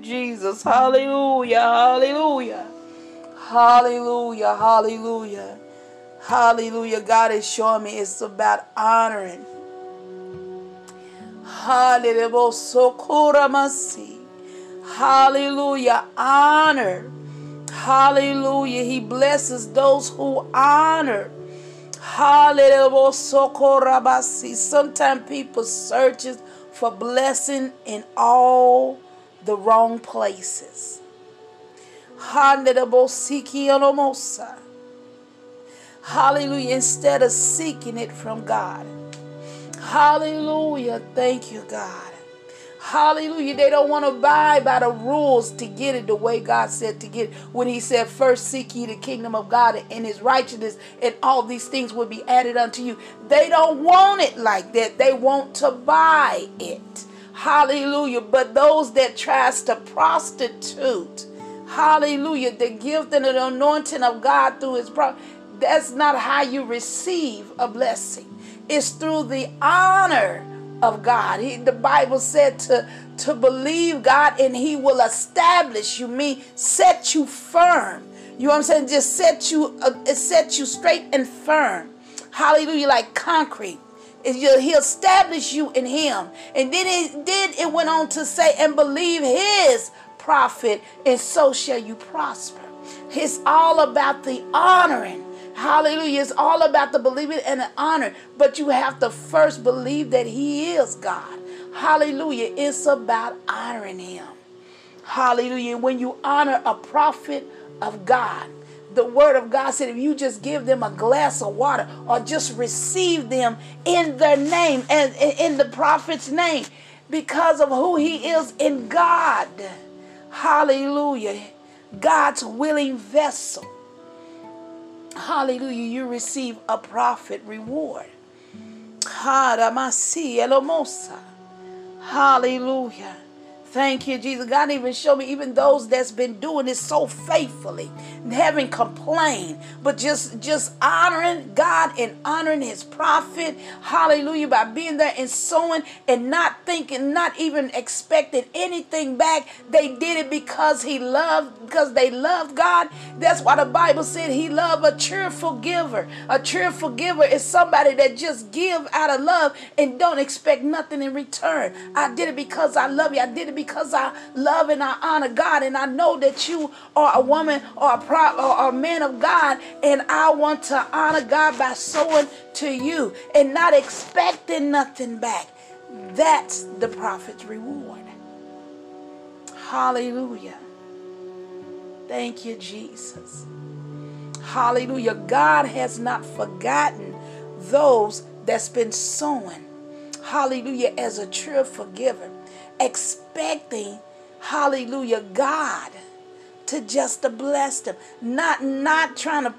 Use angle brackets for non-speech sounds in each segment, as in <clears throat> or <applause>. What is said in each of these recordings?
Jesus. Hallelujah. Hallelujah. Hallelujah. Hallelujah. Hallelujah. God is showing me it's about honoring. Hallelujah. Hallelujah. Honor. Hallelujah. He blesses those who honor. Hallelujah. Sometimes people searches for blessing in all the wrong places. Hallelujah. Instead of seeking it from God. Hallelujah. Thank you, God. Hallelujah. They don't want to abide by the rules to get it the way God said to get it. When He said, First seek ye the kingdom of God and His righteousness, and all these things will be added unto you. They don't want it like that. They want to buy it. Hallelujah. But those that tries to prostitute, hallelujah, the gift and the anointing of God through His prophet, that's not how you receive a blessing. It's through the honor of God. He, the Bible said to, to believe God and He will establish you, mean set you firm. You know what I'm saying? Just set you uh, set you straight and firm. Hallelujah, like concrete. He'll establish you in Him. And then it, then it went on to say, and believe His prophet, and so shall you prosper. It's all about the honoring Hallelujah. It's all about the believing and the honor. But you have to first believe that He is God. Hallelujah. It's about honoring Him. Hallelujah. When you honor a prophet of God, the word of God said if you just give them a glass of water or just receive them in their name and in the prophet's name because of who he is in God. Hallelujah. God's willing vessel. Hallelujah. You receive a prophet reward. Hallelujah. Thank you, Jesus. God even showed me even those that's been doing this so faithfully, haven't complained, but just just honoring God and honoring His prophet. Hallelujah! By being there and sowing and not thinking, not even expecting anything back. They did it because He loved, because they loved God. That's why the Bible said He loved a cheerful giver. A cheerful giver is somebody that just give out of love and don't expect nothing in return. I did it because I love you. I did it because I love and I honor God, and I know that you are a woman or a pro or a man of God, and I want to honor God by sowing to you and not expecting nothing back. That's the prophet's reward. Hallelujah. Thank you, Jesus. Hallelujah. God has not forgotten those that's been sowing. Hallelujah. As a true forgiver expecting, hallelujah, God to just to bless them. Not not trying to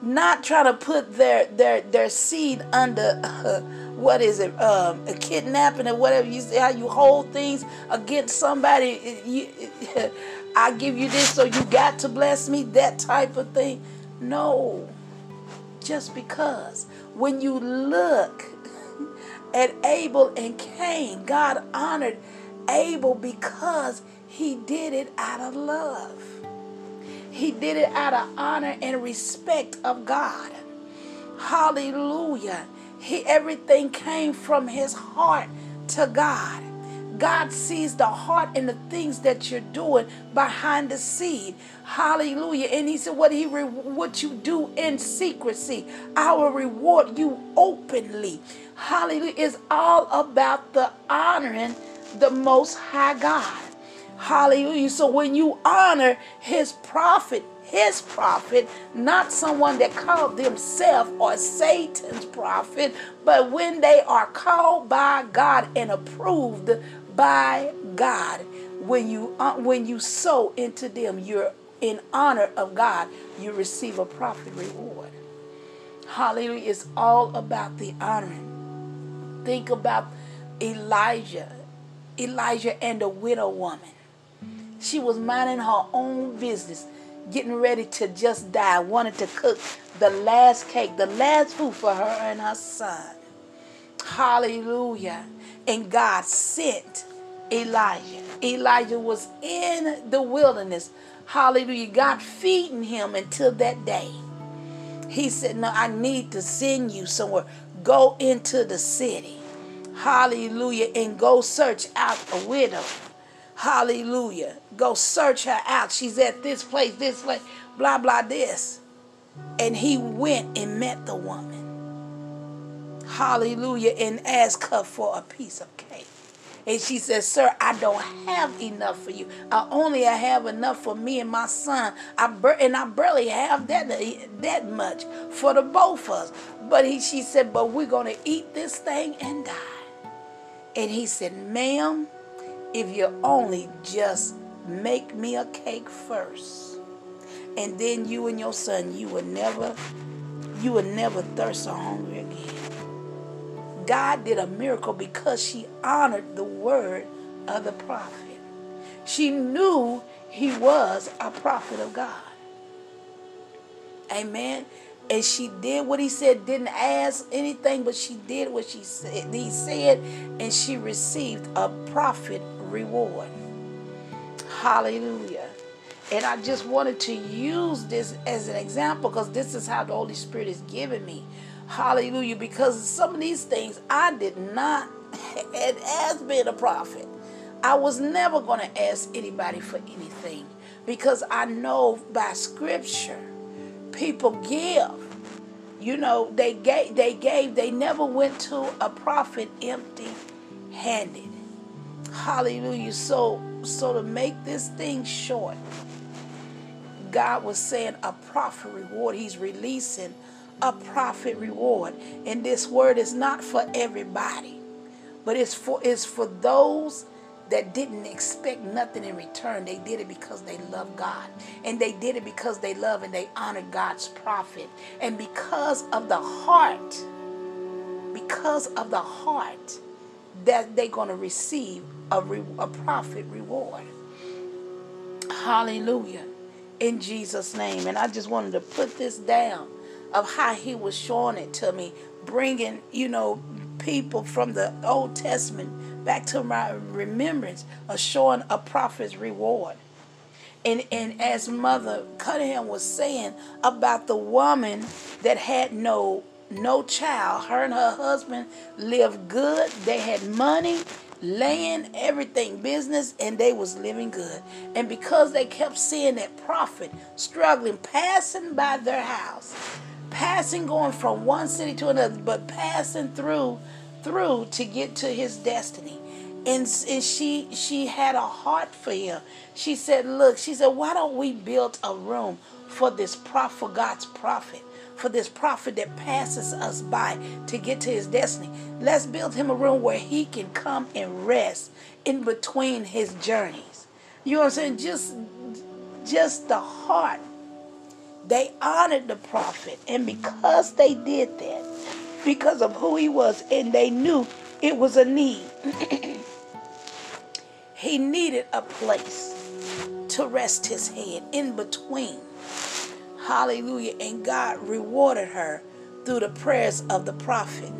not trying to put their their their seed under uh, <laughs> what is it um, a kidnapping or whatever you say how you hold things against somebody you, <laughs> i give you this so you got to bless me that type of thing no just because when you look <laughs> at abel and cain god honored Abel because he did it out of love. He did it out of honor and respect of God. Hallelujah. He everything came from his heart to God. God sees the heart and the things that you're doing behind the scene. Hallelujah. And he said, What he re- what you do in secrecy, I will reward you openly. Hallelujah. It's all about the honoring the Most High God. Hallelujah. So when you honor his prophet, his prophet, not someone that called themselves or Satan's prophet, but when they are called by God and approved by God, when you uh, when you sow into them, you're in honor of God, you receive a prophet reward. Hallelujah. It's all about the honoring. Think about Elijah Elijah and the widow woman. She was minding her own business, getting ready to just die, wanted to cook the last cake, the last food for her and her son. Hallelujah. And God sent Elijah. Elijah was in the wilderness. Hallelujah. God feeding him until that day. He said, No, I need to send you somewhere. Go into the city. Hallelujah. And go search out a widow. Hallelujah. Go search her out. She's at this place, this place, blah, blah, this. And he went and met the woman. Hallelujah. And asked her for a piece of cake. And she says, Sir, I don't have enough for you. I only have enough for me and my son. I bur- and I barely have that that much for the both of us. But he, she said, But we're gonna eat this thing and die. And he said, Ma'am, if you only just make me a cake first, and then you and your son, you will never, you will never thirst or hungry again. God did a miracle because she honored the word of the prophet. She knew he was a prophet of God. Amen. And she did what he said, didn't ask anything, but she did what she said. He said, and she received a prophet reward. Hallelujah. And I just wanted to use this as an example because this is how the Holy Spirit is giving me. Hallelujah. Because some of these things I did not, and as being a prophet, I was never going to ask anybody for anything because I know by scripture people give. You know, they gave, they gave, they never went to a prophet empty handed. Hallelujah. So, so to make this thing short, God was saying a prophet reward. He's releasing a prophet reward. And this word is not for everybody, but it's for it's for those that didn't expect nothing in return. They did it because they love God. And they did it because they love and they honor God's prophet. And because of the heart, because of the heart, that they're going to receive a, re, a prophet reward. Hallelujah. In Jesus' name. And I just wanted to put this down of how he was showing it to me, bringing, you know, people from the Old Testament back to my remembrance of showing a prophet's reward. And, and as Mother Cunningham was saying about the woman that had no no child, her and her husband lived good. They had money, land, everything, business, and they was living good. And because they kept seeing that prophet struggling, passing by their house, passing going from one city to another but passing through through to get to his destiny. And, and she she had a heart for him. She said look she said why don't we build a room for this prophet for god's prophet for this prophet that passes us by to get to his destiny? Let's build him a room where he can come and rest in between his journeys. You know what i'm saying? Just just the heart. They honored the prophet. And because they did that, because of who he was, and they knew it was a need, <clears throat> he needed a place to rest his head in between. Hallelujah. And God rewarded her through the prayers of the prophet.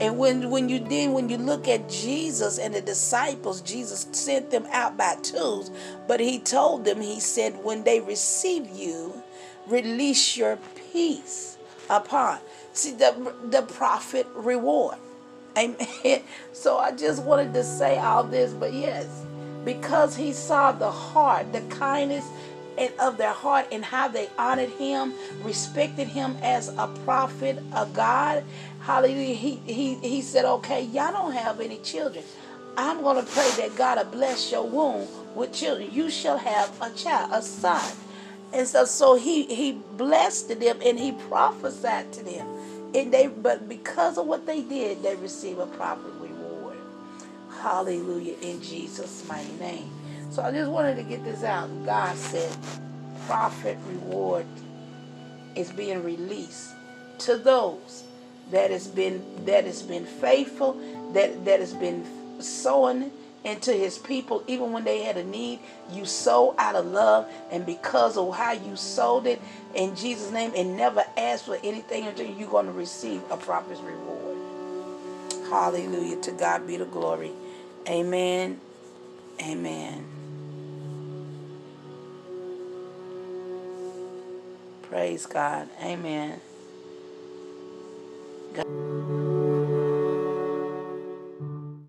And when, when you then when you look at Jesus and the disciples, Jesus sent them out by twos, but he told them, he said, when they receive you, release your peace upon. See, the, the prophet reward. Amen. <laughs> So I just wanted to say all this, but yes, because he saw the heart, the kindness and of their heart and how they honored him, respected him as a prophet of God. Hallelujah. He he he said, Okay, y'all don't have any children. I'm gonna pray that God will bless your womb with children. You shall have a child, a son. And so, so he he blessed them and he prophesied to them. And they but because of what they did, they receive a prophet reward. Hallelujah in Jesus' mighty name. So I just wanted to get this out. God said prophet reward is being released to those that has been that has been faithful, that that has been sowing and to his people, even when they had a need, you sow out of love, and because of how you sold it in Jesus' name, and never ask for anything until you're going to receive a prophet's reward. Hallelujah. To God be the glory. Amen. Amen. Praise God. Amen.